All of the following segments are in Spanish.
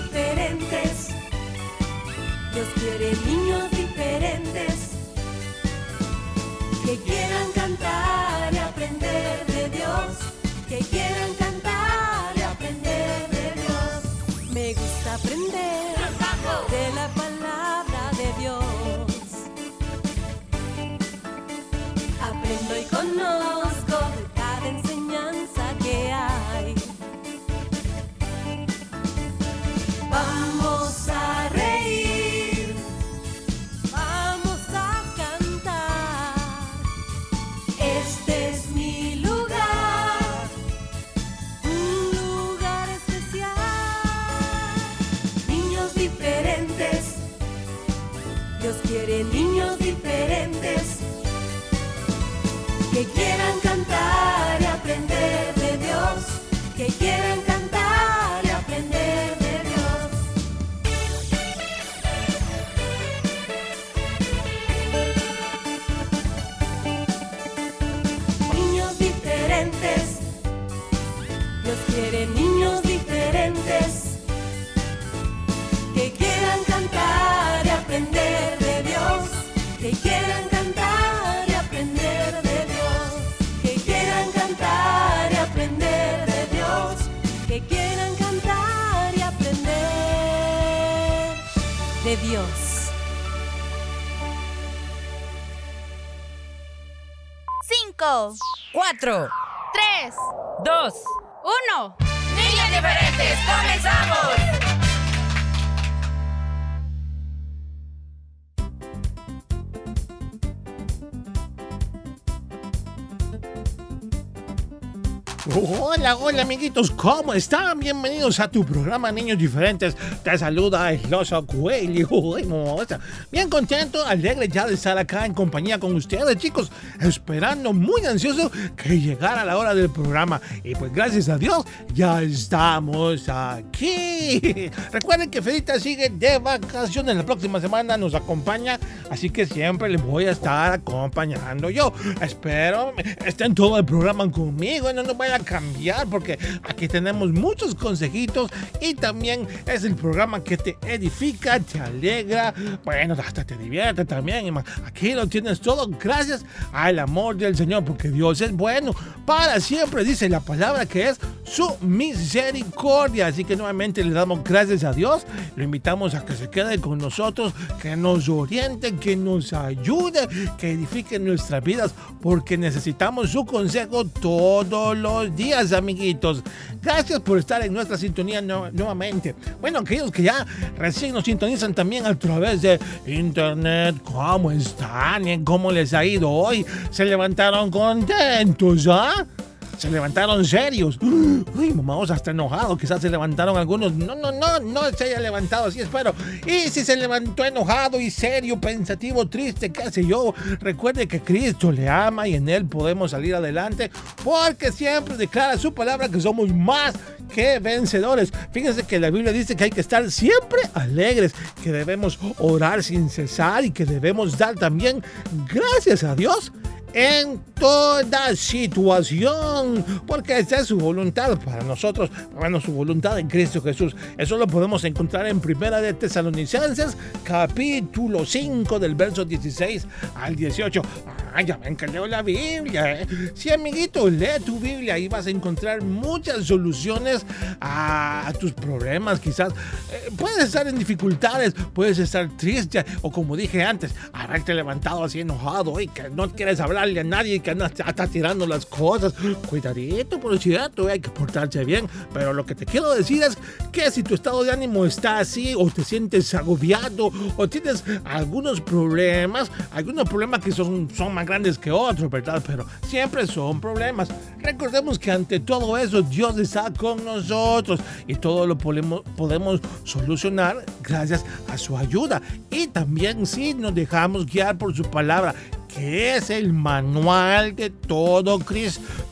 diferentes. Dios quiere niños diferentes que quieran cantar Dios. Cinco, Cuatro, tres, dos, uno. niños diferentes, comenzamos. Hola, hola amiguitos, ¿cómo están? Bienvenidos a tu programa Niños Diferentes. Te saluda el oso moza. Bien contento, alegre ya de estar acá en compañía con ustedes, chicos. Esperando muy ansioso que llegara la hora del programa. Y pues gracias a Dios, ya estamos aquí. Recuerden que Fedita sigue de vacaciones. La próxima semana nos acompaña, así que siempre les voy a estar acompañando yo. Espero estén todo el programa conmigo no nos vaya a cambiar porque aquí tenemos muchos consejitos y también es el programa que te edifica, te alegra, bueno, hasta te divierte también. Aquí lo tienes todo gracias al amor del Señor porque Dios es bueno para siempre, dice la palabra que es su misericordia. Así que nuevamente le damos gracias a Dios, lo invitamos a que se quede con nosotros, que nos oriente, que nos ayude, que edifique nuestras vidas porque necesitamos su consejo todos los días, amiguitos. Gracias por estar en nuestra sintonía nu- nuevamente. Bueno, aquellos que ya recién nos sintonizan también a través de internet, ¿cómo están? ¿Cómo les ha ido hoy? ¿Se levantaron contentos, ah? Se levantaron serios. Uy, mamá, vos hasta enojado. Quizás se levantaron algunos. No, no, no, no se haya levantado así, espero. Y si se levantó enojado y serio, pensativo, triste, qué sé yo, recuerde que Cristo le ama y en Él podemos salir adelante porque siempre declara su palabra que somos más que vencedores. Fíjense que la Biblia dice que hay que estar siempre alegres, que debemos orar sin cesar y que debemos dar también gracias a Dios en toda situación, porque esa es su voluntad para nosotros, bueno, su voluntad en Cristo Jesús. Eso lo podemos encontrar en Primera de Tesalonicenses, capítulo 5, del verso 16 al 18. Ah, ya que leo la Biblia. ¿eh? Sí, amiguito, lee tu Biblia y vas a encontrar muchas soluciones a, a tus problemas, quizás. Eh, puedes estar en dificultades, puedes estar triste, o como dije antes, haberte levantado así enojado y que no quieres hablarle a nadie y que andas hasta tirando las cosas. Cuidadito, por cierto, hay que portarse bien. Pero lo que te quiero decir es que si tu estado de ánimo está así, o te sientes agobiado, o tienes algunos problemas, algunos problemas que son, son más grandes que otros, ¿verdad? Pero siempre son problemas. Recordemos que ante todo eso, Dios está con nosotros y todo lo podemos, podemos solucionar gracias a su ayuda. Y también si nos dejamos guiar por su palabra que es el manual de todo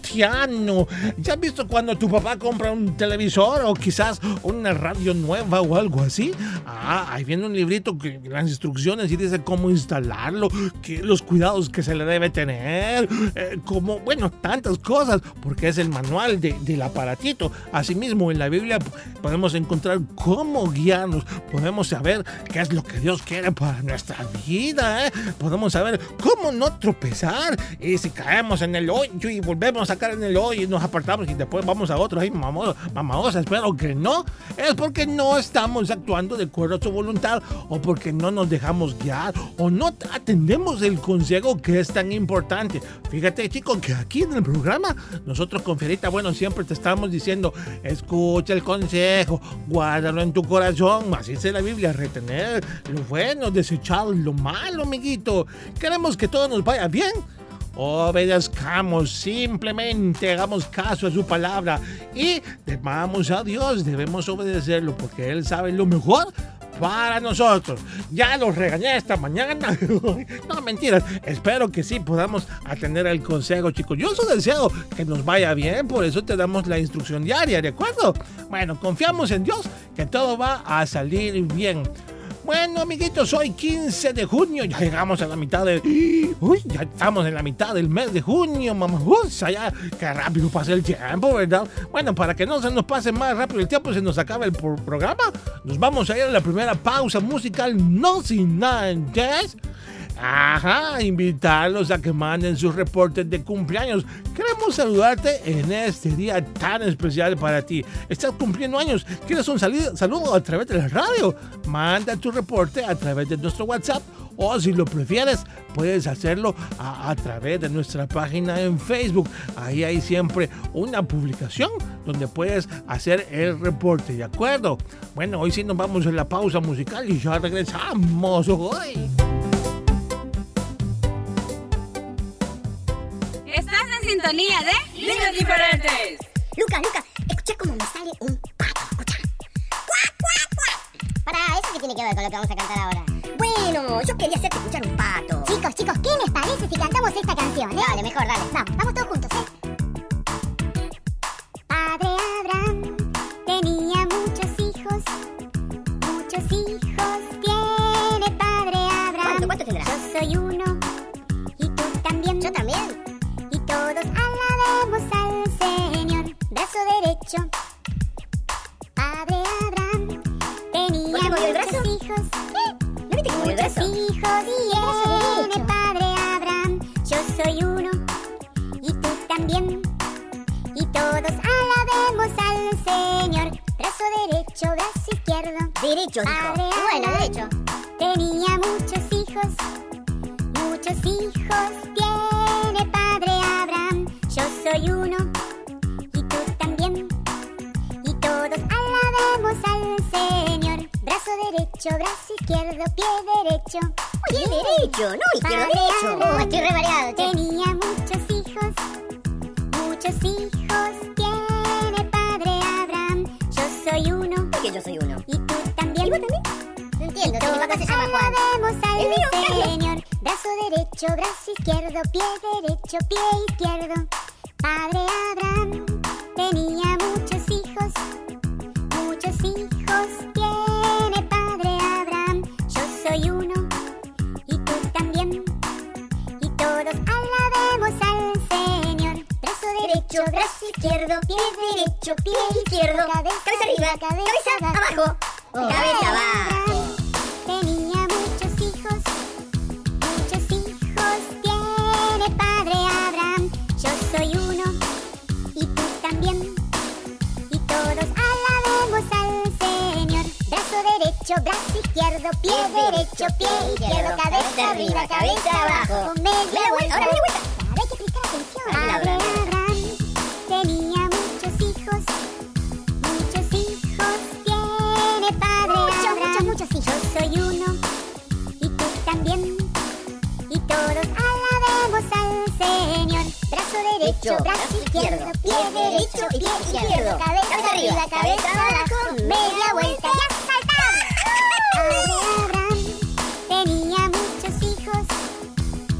cristiano. ¿Ya has visto cuando tu papá compra un televisor o quizás una radio nueva o algo así? Ah, ahí viene un librito que las instrucciones y dice cómo instalarlo, que, los cuidados que se le debe tener, eh, como, bueno, tantas cosas, porque es el manual del aparatito. Asimismo, en la Biblia podemos encontrar cómo guiarnos, podemos saber qué es lo que Dios quiere para nuestra vida, ¿eh? podemos saber cómo no tropezar y si caemos en el hoyo y volvemos a caer en el hoyo y nos apartamos y después vamos a otro, ay, mamá, espero que no, es porque no estamos actuando de acuerdo a su voluntad o porque no nos dejamos guiar o no atendemos el consejo que es tan importante. Fíjate, chicos, que aquí en el programa nosotros con Fierita, bueno, siempre te estamos diciendo, escucha el consejo, guárdalo en tu corazón, así dice la Biblia, retener lo bueno, desechar lo malo, amiguito. Queremos que todo nos vaya bien obedezcamos, simplemente hagamos caso a su palabra y temamos a Dios, debemos obedecerlo porque Él sabe lo mejor para nosotros. Ya los regañé esta mañana. no, mentiras. Espero que sí podamos atender el consejo, chicos. Yo solo deseo que nos vaya bien, por eso te damos la instrucción diaria, ¿de acuerdo? Bueno, confiamos en Dios que todo va a salir bien. Bueno, amiguitos, hoy 15 de junio, ya llegamos a la mitad de... Uy, ya estamos en la mitad del mes de junio, mamá. Uy, ya, qué rápido pasa el tiempo, ¿verdad? Bueno, para que no se nos pase más rápido el tiempo, se nos acaba el programa, nos vamos a ir a la primera pausa musical, no sin antes... Ajá, invitarlos a que manden sus reportes de cumpleaños. Queremos saludarte en este día tan especial para ti. Estás cumpliendo años, quieres un saludo a través de la radio. Manda tu reporte a través de nuestro WhatsApp o si lo prefieres, puedes hacerlo a, través de nuestra página en Facebook. Ahí hay siempre una publicación donde puedes hacer el reporte, ¿de acuerdo? Bueno, hoy sí nos vamos a la pausa musical y ya regresamos hoy. Sintonía de Niños Diferentes. Lucas, Lucas, escucha cómo me sale un pato. Escucha. ¡Cuac, cuac, cuac! Para, ¿eso qué tiene que ver con lo que vamos a cantar ahora? Bueno, yo quería hacerte escuchar un pato. Chicos, chicos, ¿qué les parece si cantamos esta canción, eh? Dale, mejor, dale. Vamos, vamos todos juntos, ¿eh? Padre Abraham tenía muchos hijos. Muchos hijos tiene Padre Abraham. ¿Cuánto, cuánto tendrá? Yo soy uno. Y tú también. Yo también. Todos alabemos al Señor, brazo derecho. Padre Abraham tenía muchos hijos. ¿No viste que muchos hijos tiene Padre Abraham. Yo soy uno y tú también. Y todos alabemos al Señor, brazo derecho, brazo izquierdo. Derecho, Padre dijo. Bueno, derecho. Tenía muchos hijos, muchos hijos tiene Padre Abraham. Yo soy uno y tú también. Y todos alabemos al Señor. Brazo derecho, brazo izquierdo, pie derecho. Pie derecho, no izquierdo, derecho. Oh, estoy re. Tenía muchos hijos, muchos hijos tiene Padre Abraham. Yo soy uno ¿Por qué yo soy uno? y tú también. ¿Y vos también? No entiendo, si mi papá se llama Juan. Alabemos al El mío, Carlos. Señor. Brazo derecho, brazo izquierdo, pie derecho, pie izquierdo. Padre Abraham tenía muchos hijos, muchos hijos tiene Padre Abraham. Yo soy uno y tú también. Y todos alabemos al Señor. Brazo derecho, brazo izquierdo, pie derecho, pie izquierdo. Cabeza, arriba, cabeza abajo. Cabeza abajo. Abraham. Yo soy uno y tú también. Y todos alabemos al Señor. Brazo derecho, brazo izquierdo, pie derecho, pie izquierdo, cabeza arriba, cabeza abajo. Media vuelta. Ahora vuelta. Ahora hay que prestar atención. Abraham izquierdo, cabeza, arriba, cabeza abajo, media vuelta. y a saltar. Abraham tenía muchos hijos,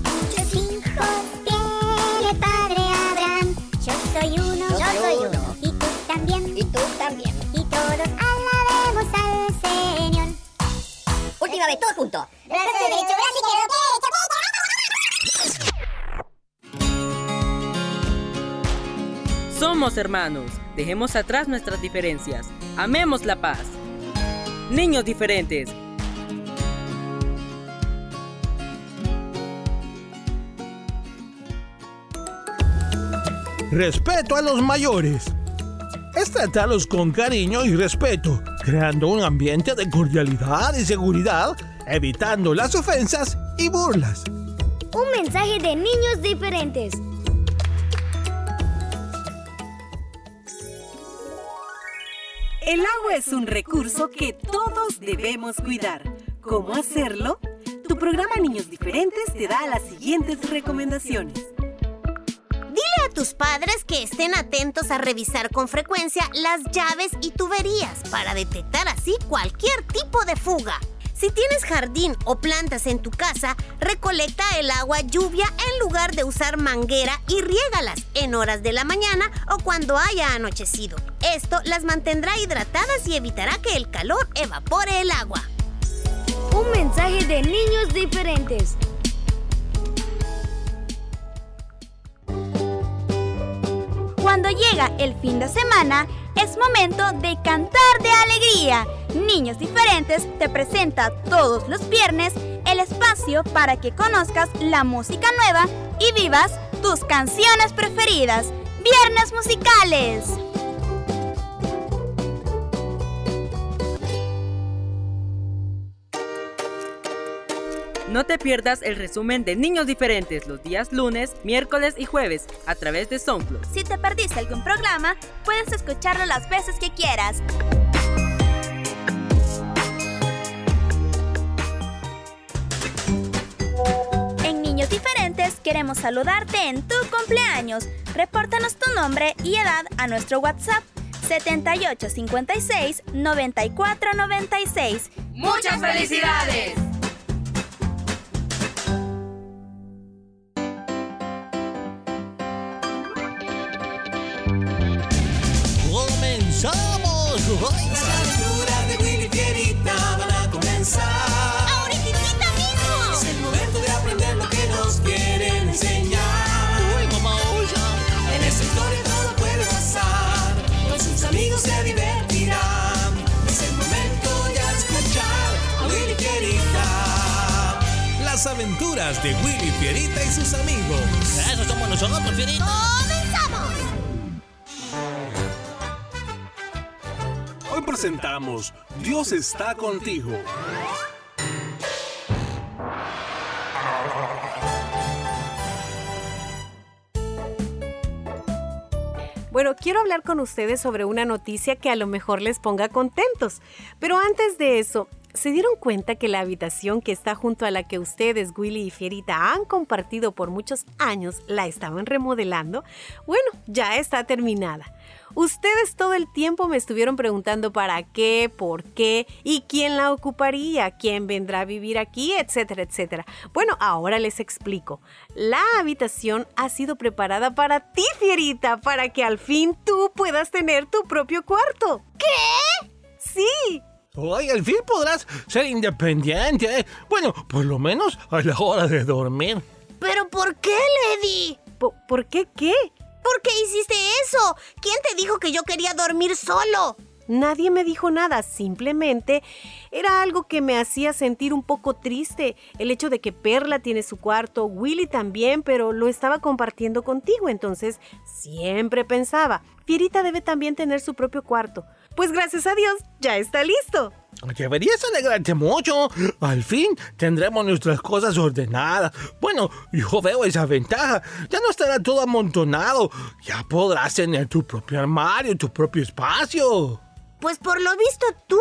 muchos hijos. Tiene padre Abraham, yo soy uno, yo soy uno, y tú también, y tú también, y todos alabemos al Señor. Última vez, todos juntos. Hermanos. Dejemos atrás nuestras diferencias. Amemos la paz. Niños diferentes. Respeto a los mayores. Es tratarlos con cariño y respeto, creando un ambiente de cordialidad y seguridad, evitando las ofensas y burlas. Un mensaje de niños diferentes. El agua es un recurso que todos debemos cuidar. ¿Cómo hacerlo? Tu programa Niños Diferentes te da las siguientes recomendaciones. Dile a tus padres que estén atentos a revisar con frecuencia las llaves y tuberías para detectar así cualquier tipo de fuga. Si tienes jardín o plantas en tu casa, recolecta el agua lluvia en lugar de usar manguera y riégalas en horas de la mañana o cuando haya anochecido. Esto las mantendrá hidratadas y evitará que el calor evapore el agua. Un mensaje de niños diferentes. Cuando llega el fin de semana, es momento de cantar de alegría. Niños Diferentes te presenta todos los viernes el espacio para que conozcas la música nueva y vivas tus canciones preferidas. Viernes musicales. No te pierdas el resumen de Niños Diferentes los días lunes, miércoles y jueves a través de SoundCloud. Si te perdiste algún programa, puedes escucharlo las veces que quieras. Diferentes queremos saludarte en tu cumpleaños. Repórtanos tu nombre y edad a nuestro WhatsApp 7856 9496. ¡Muchas felicidades! De Willy Fierita y sus amigos. Eso somos nosotros, Fierita. ¡Comenzamos! Hoy presentamos Dios está contigo. Bueno, quiero hablar con ustedes sobre una noticia que a lo mejor les ponga contentos. Pero antes de eso, ¿se dieron cuenta que la habitación que está junto a la que ustedes, Willy y Fierita, han compartido por muchos años, la estaban remodelando? Bueno, ya está terminada. Ustedes todo el tiempo me estuvieron preguntando para qué, por qué y quién la ocuparía, quién vendrá a vivir aquí, etcétera, etcétera. Bueno, ahora les explico. La habitación ha sido preparada para ti, Fierita, para que al fin tú puedas tener tu propio cuarto. ¿Qué? Sí. Hoy al fin podrás ser independiente. ¿eh? Bueno, por lo menos a la hora de dormir. ¿Pero por qué, Lady? ¿Por, ¿por qué qué? ¿Por qué hiciste eso? ¿Quién te dijo que yo quería dormir solo? Nadie me dijo nada, simplemente era algo que me hacía sentir un poco triste. El hecho de que Perla tiene su cuarto, Willy también, pero lo estaba compartiendo contigo, entonces siempre pensaba, Fierita debe también tener su propio cuarto. Pues gracias a Dios, ya está listo. Deberías alegrarte mucho. Al fin tendremos nuestras cosas ordenadas. Bueno, yo veo esa ventaja. Ya no estará todo amontonado. Ya podrás tener tu propio armario, tu propio espacio. Pues por lo visto tú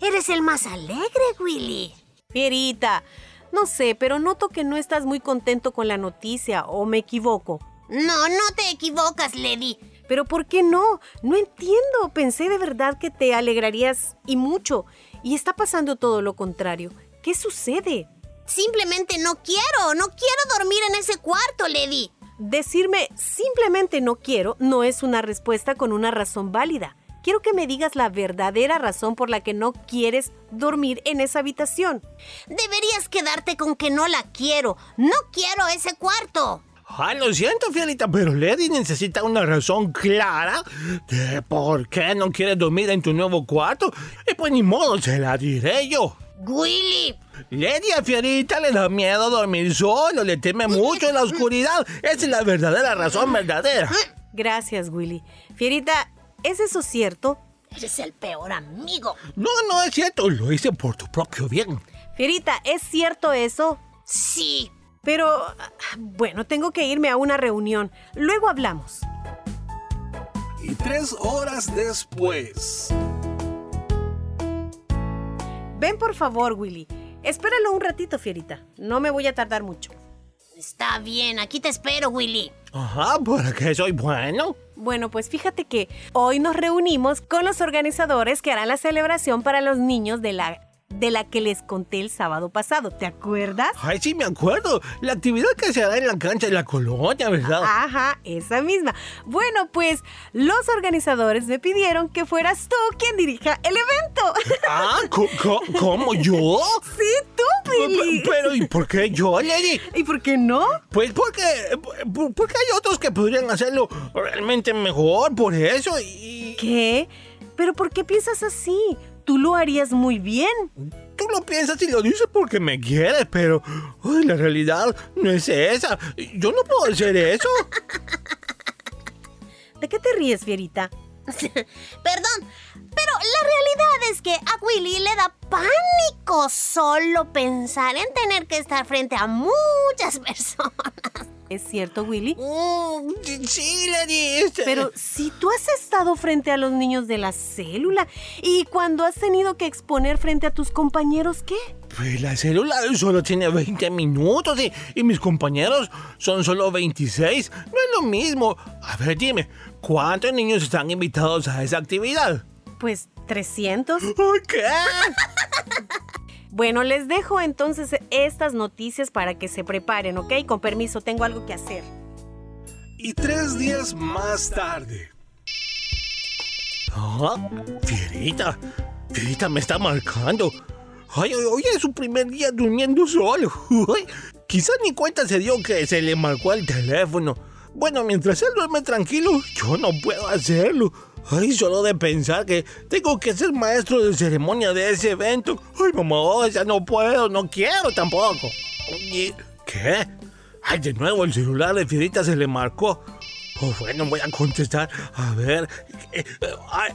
eres el más alegre, Willy. Fierita, no sé, pero noto que no estás muy contento con la noticia, ¿o me equivoco? No, no te equivocas, Lady. Pero ¿por qué no? No entiendo. Pensé de verdad que te alegrarías y mucho. Y está pasando todo lo contrario. ¿Qué sucede? Simplemente no quiero, no quiero dormir en ese cuarto, Lady. Decirme simplemente no quiero no es una respuesta con una razón válida. Quiero que me digas la verdadera razón por la que no quieres dormir en esa habitación. Deberías quedarte con que no la quiero. No quiero ese cuarto. Ay, lo siento, Fielita, pero Lady necesita una razón clara de por qué no quiere dormir en tu nuevo cuarto. Y pues ni modo, se la diré yo. Willy. Lady a Fierita le da miedo dormir solo, le teme mucho en la oscuridad. Esa es la verdadera razón verdadera. Gracias, Willy. Fierita, ¿es eso cierto? Eres el peor amigo. No, no es cierto, lo hice por tu propio bien. Fierita, ¿es cierto eso? Sí. Pero, bueno, tengo que irme a una reunión. Luego hablamos. Y tres horas después. Ven por favor, Willy. Espéralo un ratito, Fierita. No me voy a tardar mucho. Está bien, aquí te espero, Willy. Ajá, ¿para qué soy bueno? Bueno, pues fíjate que hoy nos reunimos con los organizadores que harán la celebración para los niños de la de la que les conté el sábado pasado. ¿Te acuerdas? Ay, sí, me acuerdo. La actividad que se hará en la cancha de la colonia, ¿verdad? Ajá, esa misma. Bueno, pues los organizadores me pidieron que fueras tú quien dirija el evento. Ah, ¿cómo? ¿Yo? Sí, tú, Billy. Pero, ¿y por qué yo, Lady? ¿Y por qué no? Pues porque, porque hay otros que podrían hacerlo realmente mejor, por eso y... ¿Qué? ¿Pero por qué piensas así? Tú lo harías muy bien. Tú lo piensas y lo dices porque me quieres, pero la realidad no es esa. Yo no puedo hacer eso. ¿De qué te ríes, Fierita? Perdón, pero la realidad es que a Willy le da pánico solo pensar en tener que estar frente a muchas personas. ¿Es cierto, Willy? Mm, sí, la dice. Pero si tú has estado frente a los niños de la célula y cuando has tenido que exponer frente a tus compañeros, ¿qué? Pues la célula solo tiene 20 minutos y, y mis compañeros son solo 26. No es lo mismo. A ver, dime, ¿cuántos niños están invitados a esa actividad? Pues 300. ¿Qué? Bueno, les dejo entonces estas noticias para que se preparen, ¿ok? Con permiso, tengo algo que hacer. Y tres días más tarde. Ah, Fierita. Fierita me está marcando. Ay, hoy es su primer día durmiendo solo. quizás ni cuenta se dio que se le marcó el teléfono. Bueno, mientras él duerme tranquilo, yo no puedo hacerlo. Ay, solo de pensar que tengo que ser maestro de ceremonia de ese evento. Ay, mamá, ya no puedo, no quiero tampoco. ¿Qué? Ay, de nuevo el celular de Fierita se le marcó. Oh, bueno, voy a contestar. A ver. Eh,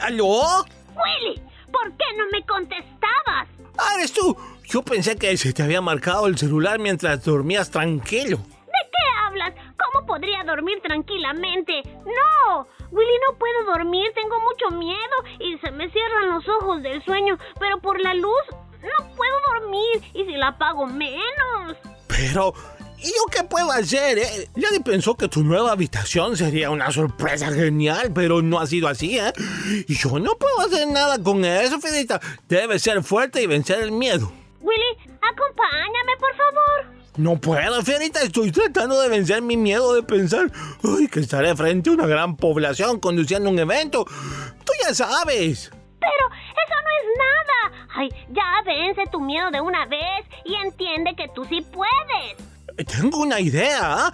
¿Aló? Willy, ¿por qué no me contestabas? Ah, eres tú. Yo pensé que se te había marcado el celular mientras dormías tranquilo. ¿De qué hablas? ¿Cómo podría dormir tranquilamente? ¡No! Willy, no puedo dormir, tengo mucho miedo y se me cierran los ojos del sueño, pero por la luz no puedo dormir y si la apago menos. Pero, ¿y yo qué puedo hacer? Eh? Nadie pensó que tu nueva habitación sería una sorpresa genial, pero no ha sido así, ¿eh? Y yo no puedo hacer nada con eso, Fedita. Debes ser fuerte y vencer el miedo. Willy, acompáñame, por favor. No puedo, Fierita. Estoy tratando de vencer mi miedo de pensar ay, que estaré frente a una gran población conduciendo un evento. Tú ya sabes. Pero eso no es nada. Ay, ya vence tu miedo de una vez y entiende que tú sí puedes. Tengo una idea.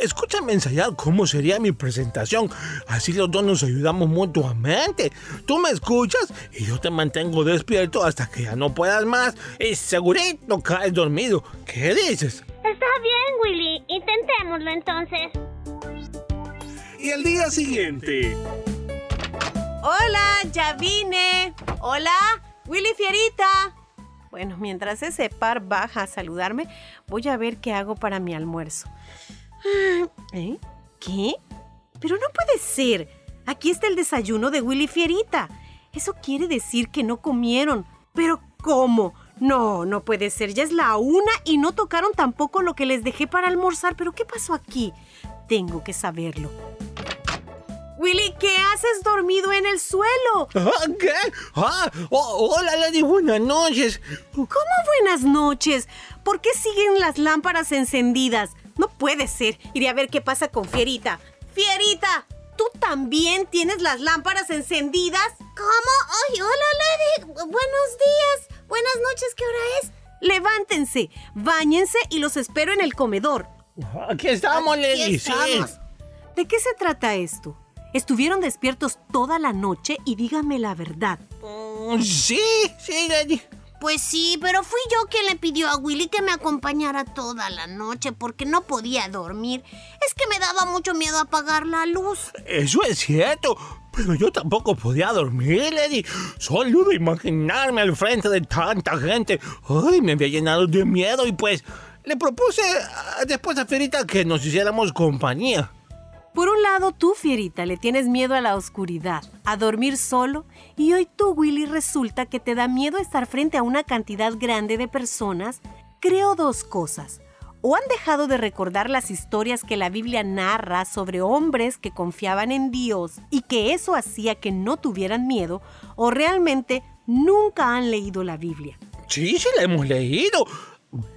Escúchame ensayar cómo sería mi presentación. Así los dos nos ayudamos mutuamente. Tú me escuchas y yo te mantengo despierto hasta que ya no puedas más. Y segurito caes dormido. ¿Qué dices? Está bien, Willy. Intentémoslo entonces. Y el día siguiente. Hola, ya vine. Hola, Willy Fierita. Bueno, mientras ese par baja a saludarme, voy a ver qué hago para mi almuerzo. ¿Eh? ¿Qué? Pero no puede ser. Aquí está el desayuno de Willy Fierita. Eso quiere decir que no comieron. Pero ¿cómo? No, no puede ser. Ya es la una y no tocaron tampoco lo que les dejé para almorzar. ¿Pero qué pasó aquí? Tengo que saberlo. Willy, ¿qué haces dormido en el suelo? ¿Ah, ¿Qué? Ah, oh, hola, Lady, buenas noches. ¿Cómo buenas noches? ¿Por qué siguen las lámparas encendidas? No puede ser. Iré a ver qué pasa con Fierita. Fierita, tú ¿Tú también tienes las lámparas encendidas? ¿Cómo? Ay, hola, Lady. Buenos días. Buenas noches, ¿qué hora es? Levántense, báñense y los espero en el comedor. Aquí estamos, Aquí Lady. estamos. Sí. ¿De qué se trata esto? Estuvieron despiertos toda la noche y dígame la verdad. Mm, Sí, sí, Lady. Pues sí, pero fui yo quien le pidió a Willy que me acompañara toda la noche porque no podía dormir. Es que me daba mucho miedo apagar la luz. Eso es cierto. Pero yo tampoco podía dormir, Lady. Solo de imaginarme al frente de tanta gente. Ay, me había llenado de miedo y pues le propuse después a Ferita que nos hiciéramos compañía. Por un lado, tú, Fierita, le tienes miedo a la oscuridad, a dormir solo, y hoy tú, Willy, resulta que te da miedo estar frente a una cantidad grande de personas. Creo dos cosas. O han dejado de recordar las historias que la Biblia narra sobre hombres que confiaban en Dios y que eso hacía que no tuvieran miedo, o realmente nunca han leído la Biblia. Sí, sí la hemos leído.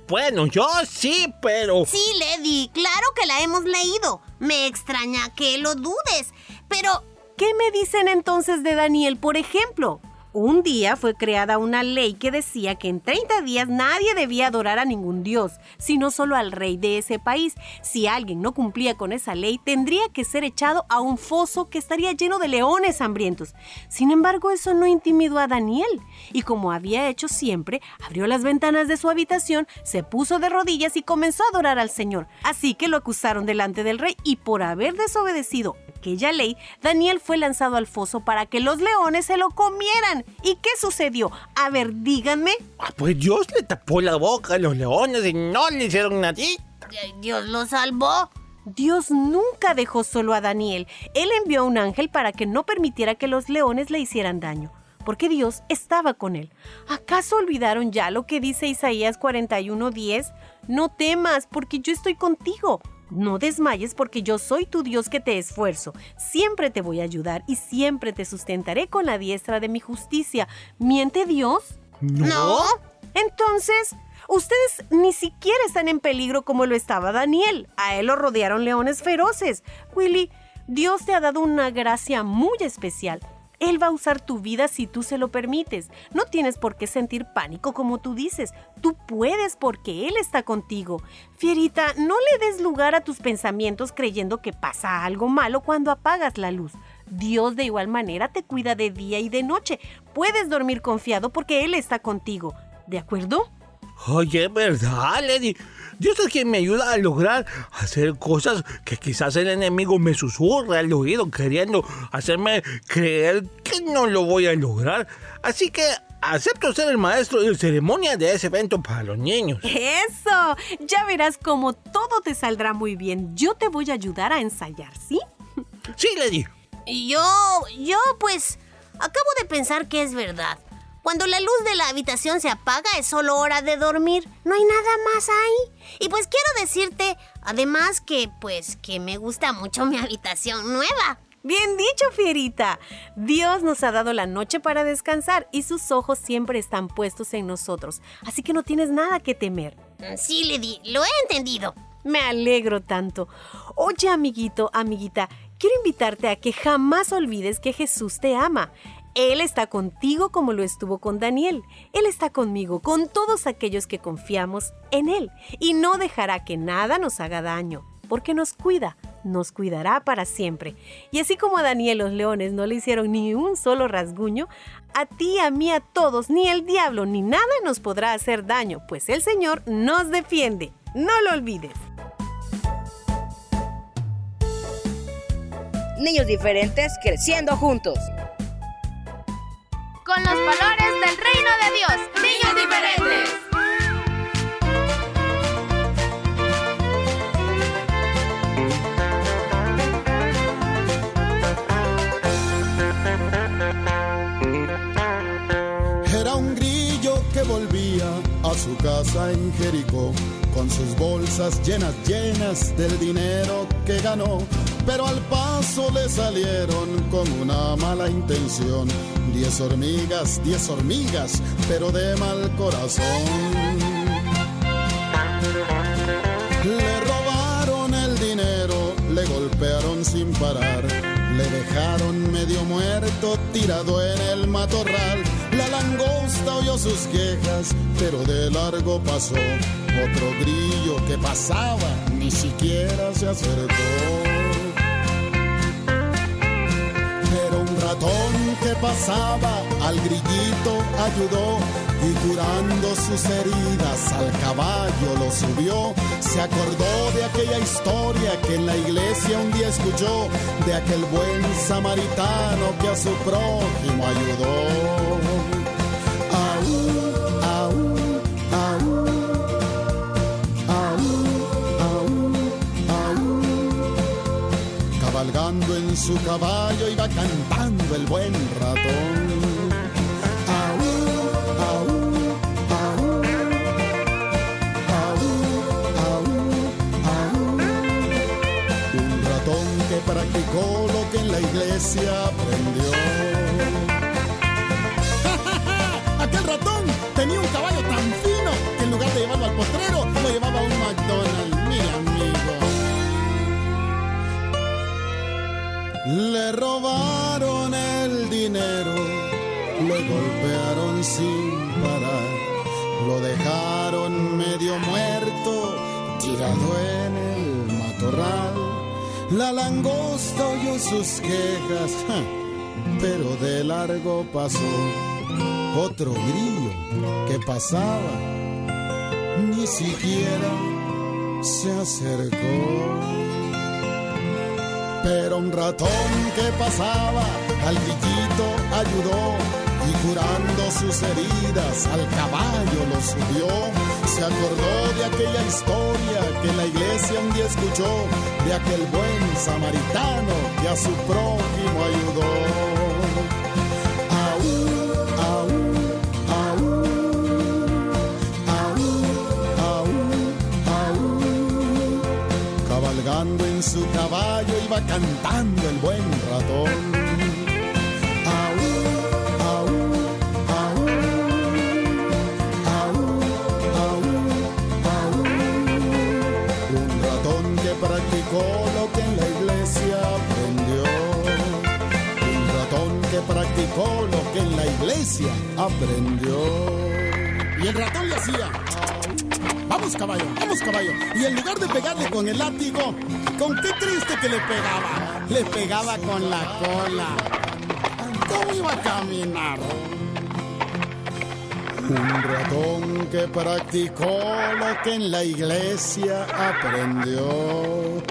Bueno, yo sí, pero... Sí, Lady, claro que la hemos leído. Me extraña que lo dudes, pero ¿Qué me dicen entonces de Daniel, por ejemplo? Un día fue creada una ley que decía que en 30 días nadie debía adorar a ningún dios, sino solo al rey de ese país. Si alguien no cumplía con esa ley, tendría que ser echado a un foso que estaría lleno de leones hambrientos. Sin embargo, eso no intimidó a Daniel, y como había hecho siempre, abrió las ventanas de su habitación, se puso de rodillas y comenzó a adorar al Señor. Así que lo acusaron delante del rey y por haber desobedecido aquella ley, Daniel fue lanzado al foso para que los leones se lo comieran. ¿Y qué sucedió? A ver, díganme. Ah, Pues Dios le tapó la boca a los leones y no le hicieron nada. Dios lo salvó. Dios nunca dejó solo a Daniel. Él envió a un ángel para que no permitiera que los leones le hicieran daño, porque Dios estaba con él. ¿Acaso olvidaron ya lo que dice Isaías 41:10? No temas, porque yo estoy contigo. No desmayes porque yo soy tu Dios que te esfuerzo. Siempre te voy a ayudar y siempre te sustentaré con la diestra de mi justicia. ¿Miente Dios? No. Entonces, ustedes ni siquiera están en peligro como lo estaba Daniel. A él lo rodearon leones feroces. Willy, Dios te ha dado una gracia muy especial. Él va a usar tu vida si tú se lo permites. No tienes por qué sentir pánico como tú dices. Tú puedes porque Él está contigo. Fierita, no le des lugar a tus pensamientos creyendo que pasa algo malo cuando apagas la luz. Dios de igual manera te cuida de día y de noche. Puedes dormir confiado porque Él está contigo. ¿De acuerdo? Oye, ¿verdad, Lady? Dios es quien me ayuda a lograr hacer cosas que quizás el enemigo me susurra al oído queriendo hacerme creer que no lo voy a lograr. Así que acepto ser el maestro de ceremonia de ese evento para los niños. Eso. Ya verás cómo todo te saldrá muy bien. Yo te voy a ayudar a ensayar, ¿sí? Sí, Lady. Yo, yo pues, acabo de pensar que es verdad. Cuando la luz de la habitación se apaga es solo hora de dormir. No hay nada más ahí. Y pues quiero decirte, además que, pues, que me gusta mucho mi habitación nueva. Bien dicho, Fierita. Dios nos ha dado la noche para descansar y sus ojos siempre están puestos en nosotros. Así que no tienes nada que temer. Sí, Lady, lo he entendido. Me alegro tanto. Oye, amiguito, amiguita, quiero invitarte a que jamás olvides que Jesús te ama. Él está contigo como lo estuvo con Daniel. Él está conmigo, con todos aquellos que confiamos en Él. Y no dejará que nada nos haga daño, porque nos cuida, nos cuidará para siempre. Y así como a Daniel los leones no le hicieron ni un solo rasguño, a ti, a mí, a todos, ni el diablo, ni nada nos podrá hacer daño, pues el Señor nos defiende. No lo olvides. Niños diferentes creciendo juntos. Con los valores del reino de Dios. Niños diferentes. Era un grillo que volvía a su casa en Jericó con sus bolsas llenas, llenas del dinero que ganó. Pero al paso le salieron con una mala intención. Diez hormigas, diez hormigas, pero de mal corazón. Le robaron el dinero, le golpearon sin parar. Le dejaron medio muerto tirado en el matorral. La langosta oyó sus quejas, pero de largo pasó. Otro grillo que pasaba ni siquiera se acercó. Ratón que pasaba al grillito ayudó y curando sus heridas al caballo lo subió. Se acordó de aquella historia que en la iglesia un día escuchó, de aquel buen samaritano que a su prójimo ayudó. Su caballo iba cantando el buen ratón. Practicó lo que en la iglesia aprendió. Aquel ratón tenía un caballo tan fino que en lugar de llevarlo al potrero, lo llevaba a un McDonald's, Le robaron el dinero, le golpearon sin parar, lo dejaron medio muerto, tirado en el matorral. La langosta oyó sus quejas, ja, pero de largo pasó otro grillo que pasaba, ni siquiera se acercó. Pero un ratón que pasaba al grillito ayudó y curando sus heridas al caballo lo subió. Se acordó de aquella historia que la iglesia un día escuchó, de aquel buen samaritano que a su prójimo ayudó. En su caballo iba cantando el buen ratón. Un ratón que practicó lo que en la iglesia aprendió. Un ratón que practicó lo que en la iglesia aprendió. Y el ratón le hacía. Vamos caballo, vamos caballo. Y en lugar de pegarle con el látigo, con qué triste que le pegaba. Le pegaba con la cola. ¿Cómo iba a caminar? Un ratón que practicó lo que en la iglesia aprendió.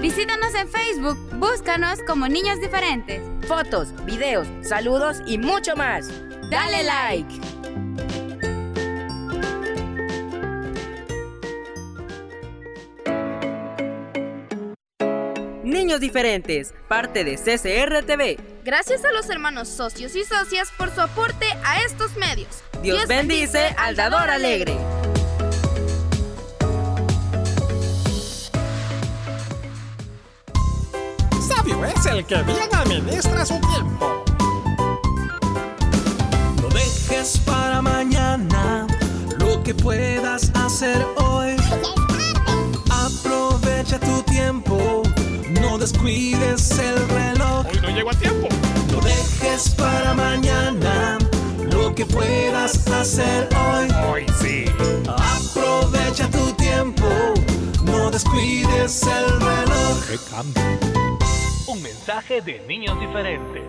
Visítanos en Facebook, búscanos como Niños Diferentes. Fotos, videos, saludos y mucho más. Dale like. Niños Diferentes, parte de CCR TV. Gracias a los hermanos socios y socias por su aporte a estos medios. Dios, bendice al dador alegre. Sabio es el que bien administra su tiempo. No dejes para mañana lo que puedas hacer hoy. No descuides el reloj. Hoy no llego a tiempo. No dejes para mañana lo que puedas hacer hoy. Hoy sí. Aprovecha tu tiempo, no descuides el reloj. ¡Qué cambio! Un mensaje de niños diferentes.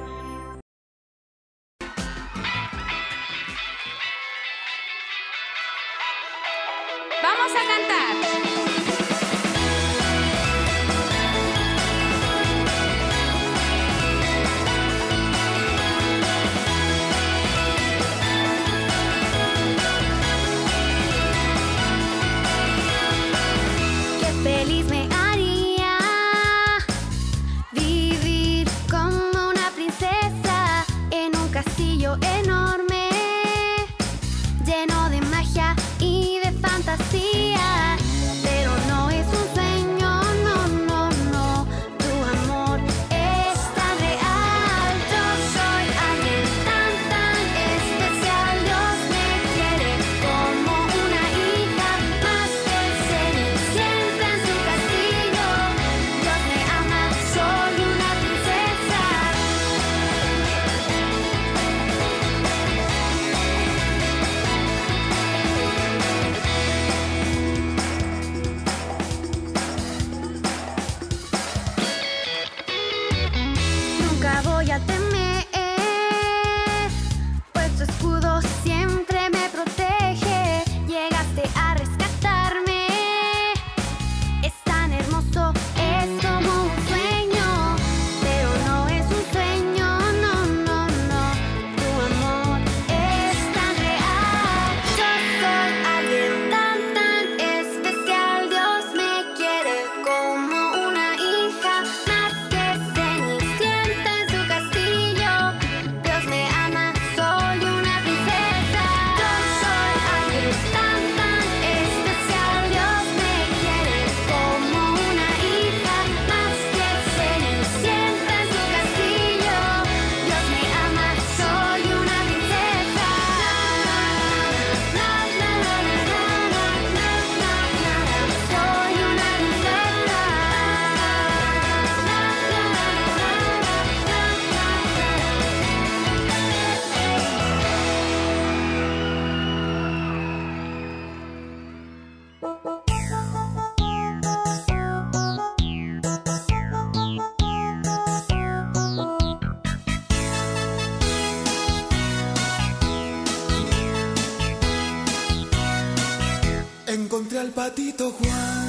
Encontré al patito Juan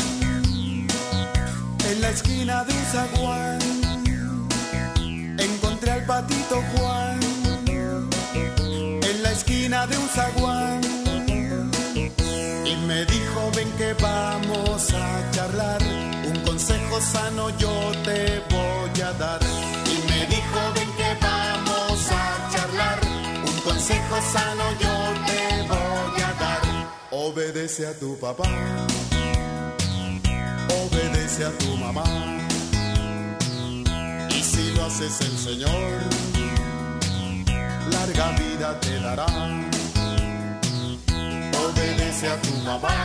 en la esquina de un zaguán. Encontré al patito Juan en la esquina de un zaguán. Y me dijo, ven que vamos a charlar. Un consejo sano yo te voy a dar. Y me dijo, ven que vamos a charlar. Un consejo sano yo te. Obedece a tu papá. Obedece a tu mamá. Y si lo haces el Señor, larga vida te dará. Obedece a tu mamá.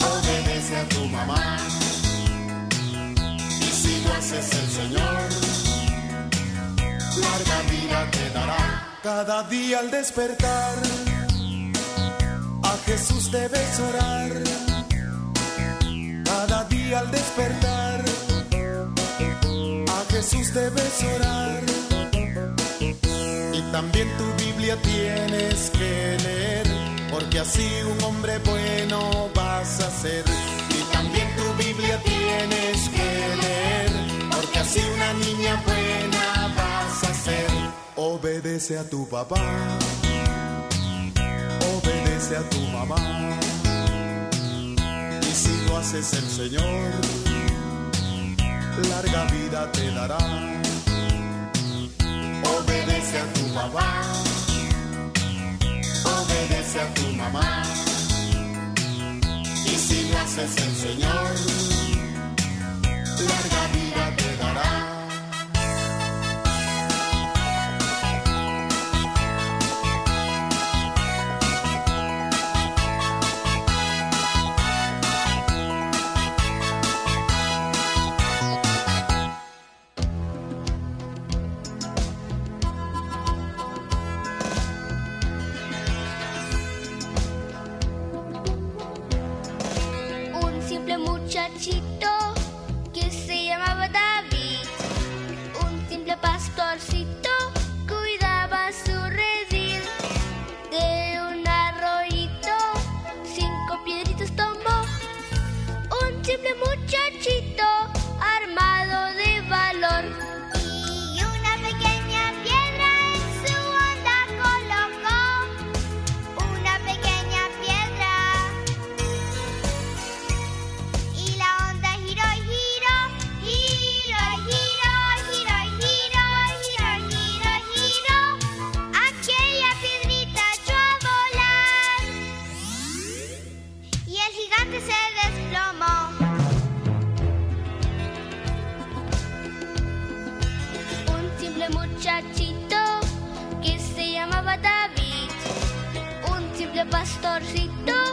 Obedece a tu mamá. Y si lo haces el Señor, larga vida te dará. Cada día al despertar, Jesús debes orar. Cada día al despertar, a Jesús debes orar. Y también tu Biblia tienes que leer, porque así un hombre bueno vas a ser. Y también tu Biblia tienes que leer, porque así una niña buena vas a ser. Obedece a tu papá, obedece a tu mamá. Y si lo haces el Señor, larga vida te dará obedece a tu papá, obedece a tu mamá. Y si lo haces el Señor, larga vida muchachito que se llamaba David, un simple pastorcito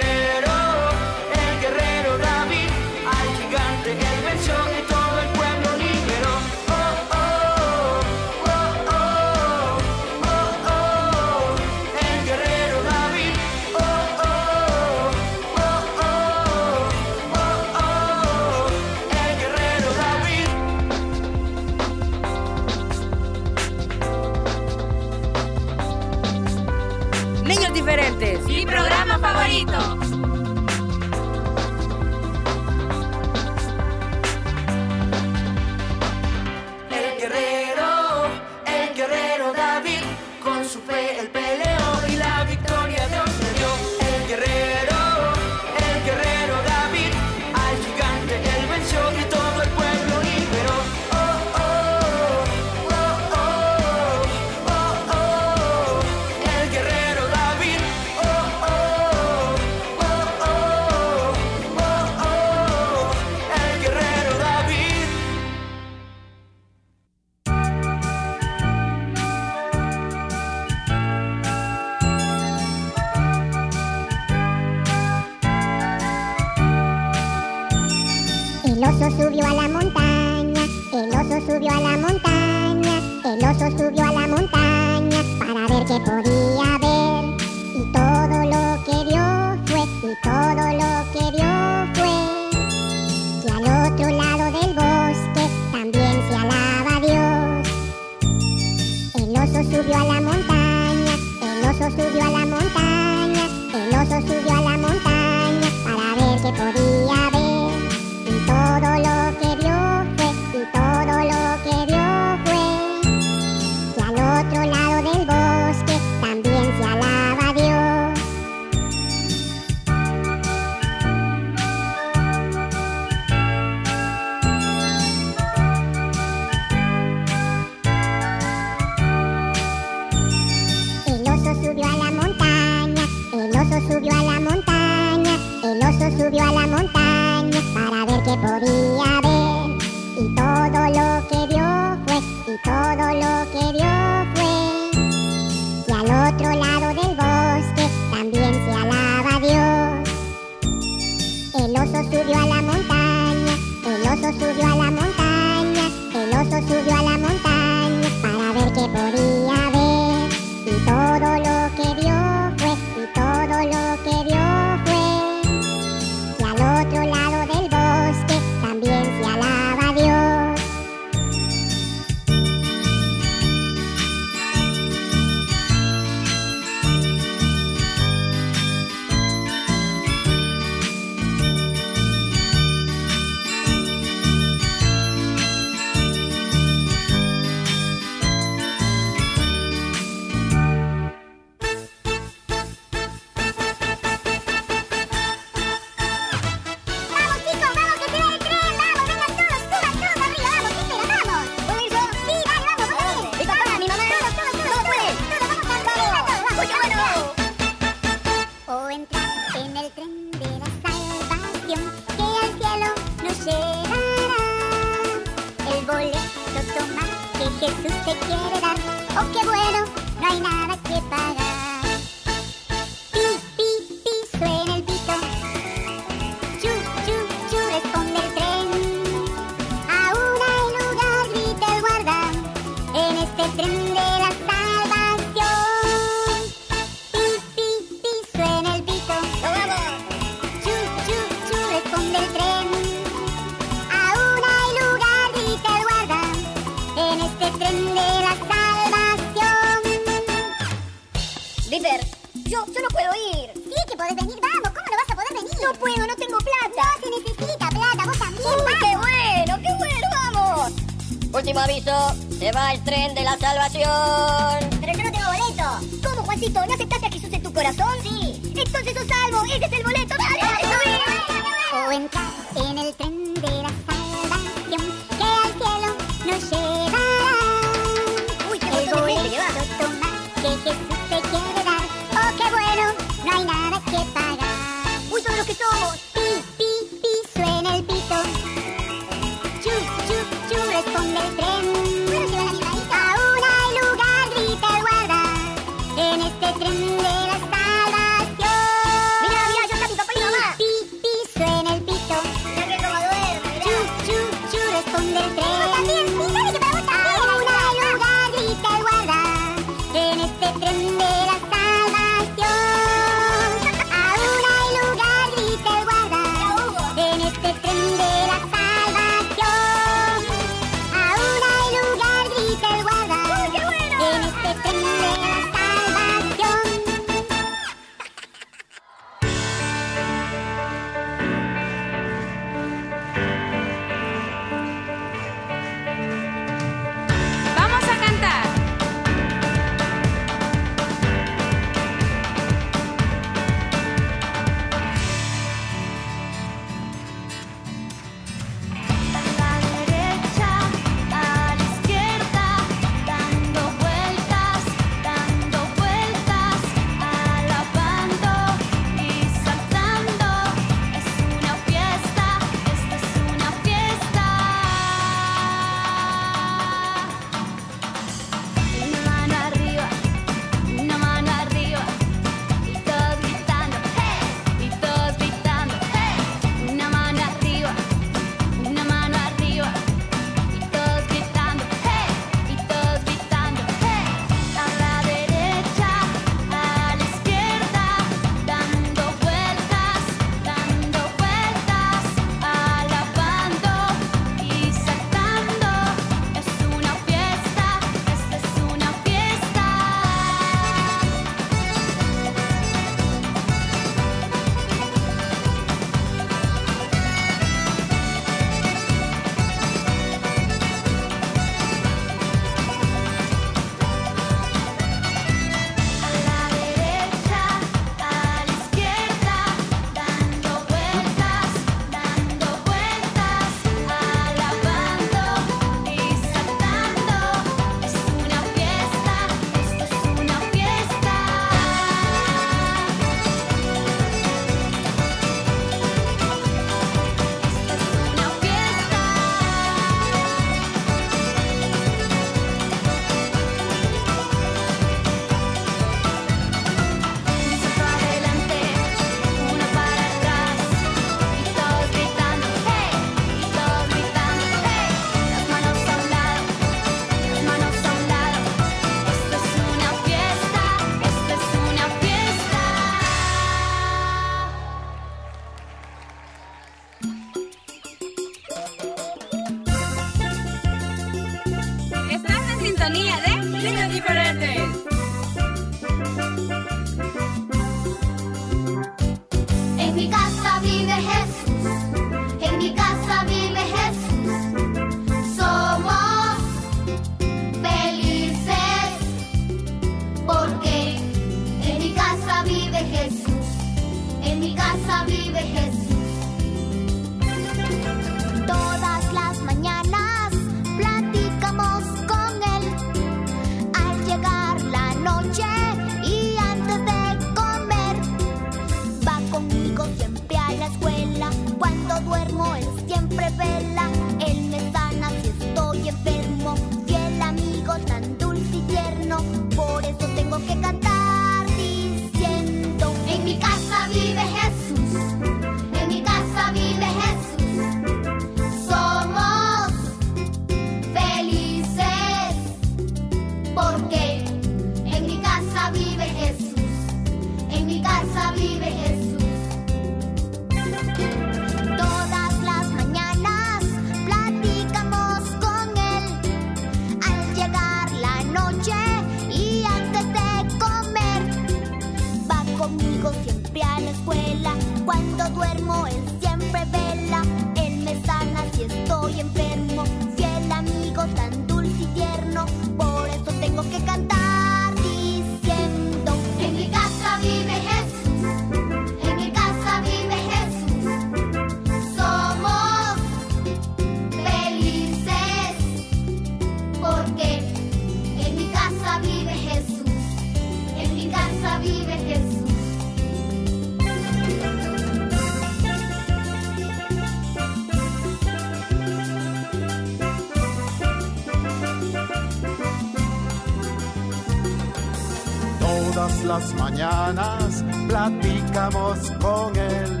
Todas las mañanas platicamos con él.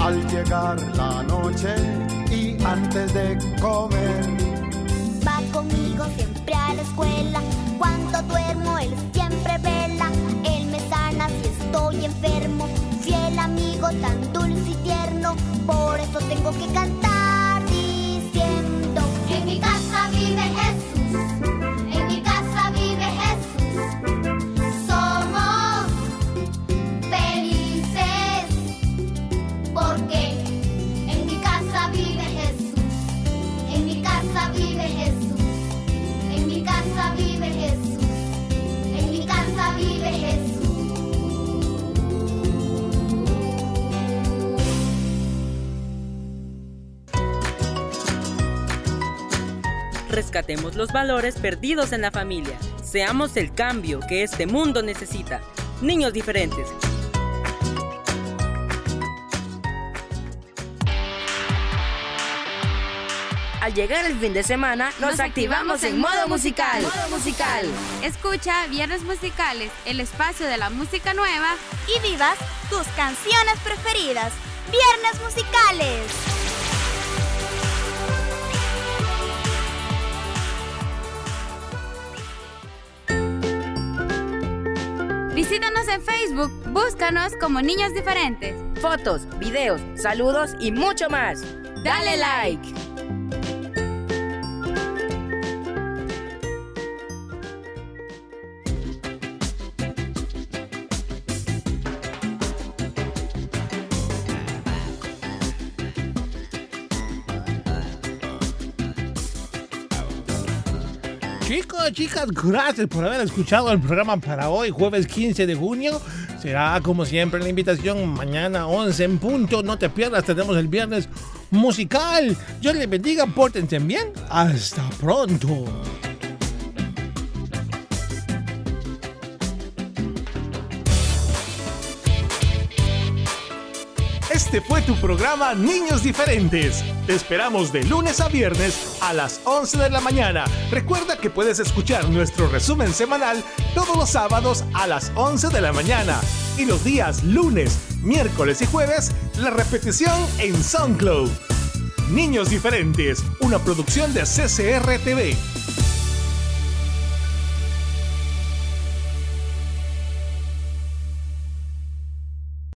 Al llegar la noche y antes de comer. Va conmigo siempre a la escuela. Cuando duermo, él siempre vela. Estoy enfermo. Fiel amigo, tan dulce y tierno. Por eso tengo que cantar diciendo: En mi casa vive. Rescatemos los valores perdidos en la familia. Seamos el cambio que este mundo necesita. Niños diferentes. Al llegar el fin de semana, nos, activamos en modo musical. Modo musical. Escucha Viernes Musicales, el espacio de la música nueva. Y vivas tus canciones preferidas. Viernes musicales. Visítanos en Facebook, búscanos como Niños Diferentes. Fotos, videos, saludos y mucho más. Dale like. Chicas, gracias por haber escuchado el programa para hoy, jueves 15 de junio. Será como siempre la invitación mañana 11 en punto. No te pierdas, tenemos el viernes musical. Dios les bendiga, pórtense bien. Hasta pronto. Este fue tu programa Niños Diferentes. Te esperamos de lunes a viernes a las 11 de la mañana. Recuerda que puedes escuchar nuestro resumen semanal todos los sábados a las 11 de la mañana. Y los días lunes, miércoles y jueves, la repetición en SoundCloud. Niños Diferentes, una producción de CCR TV.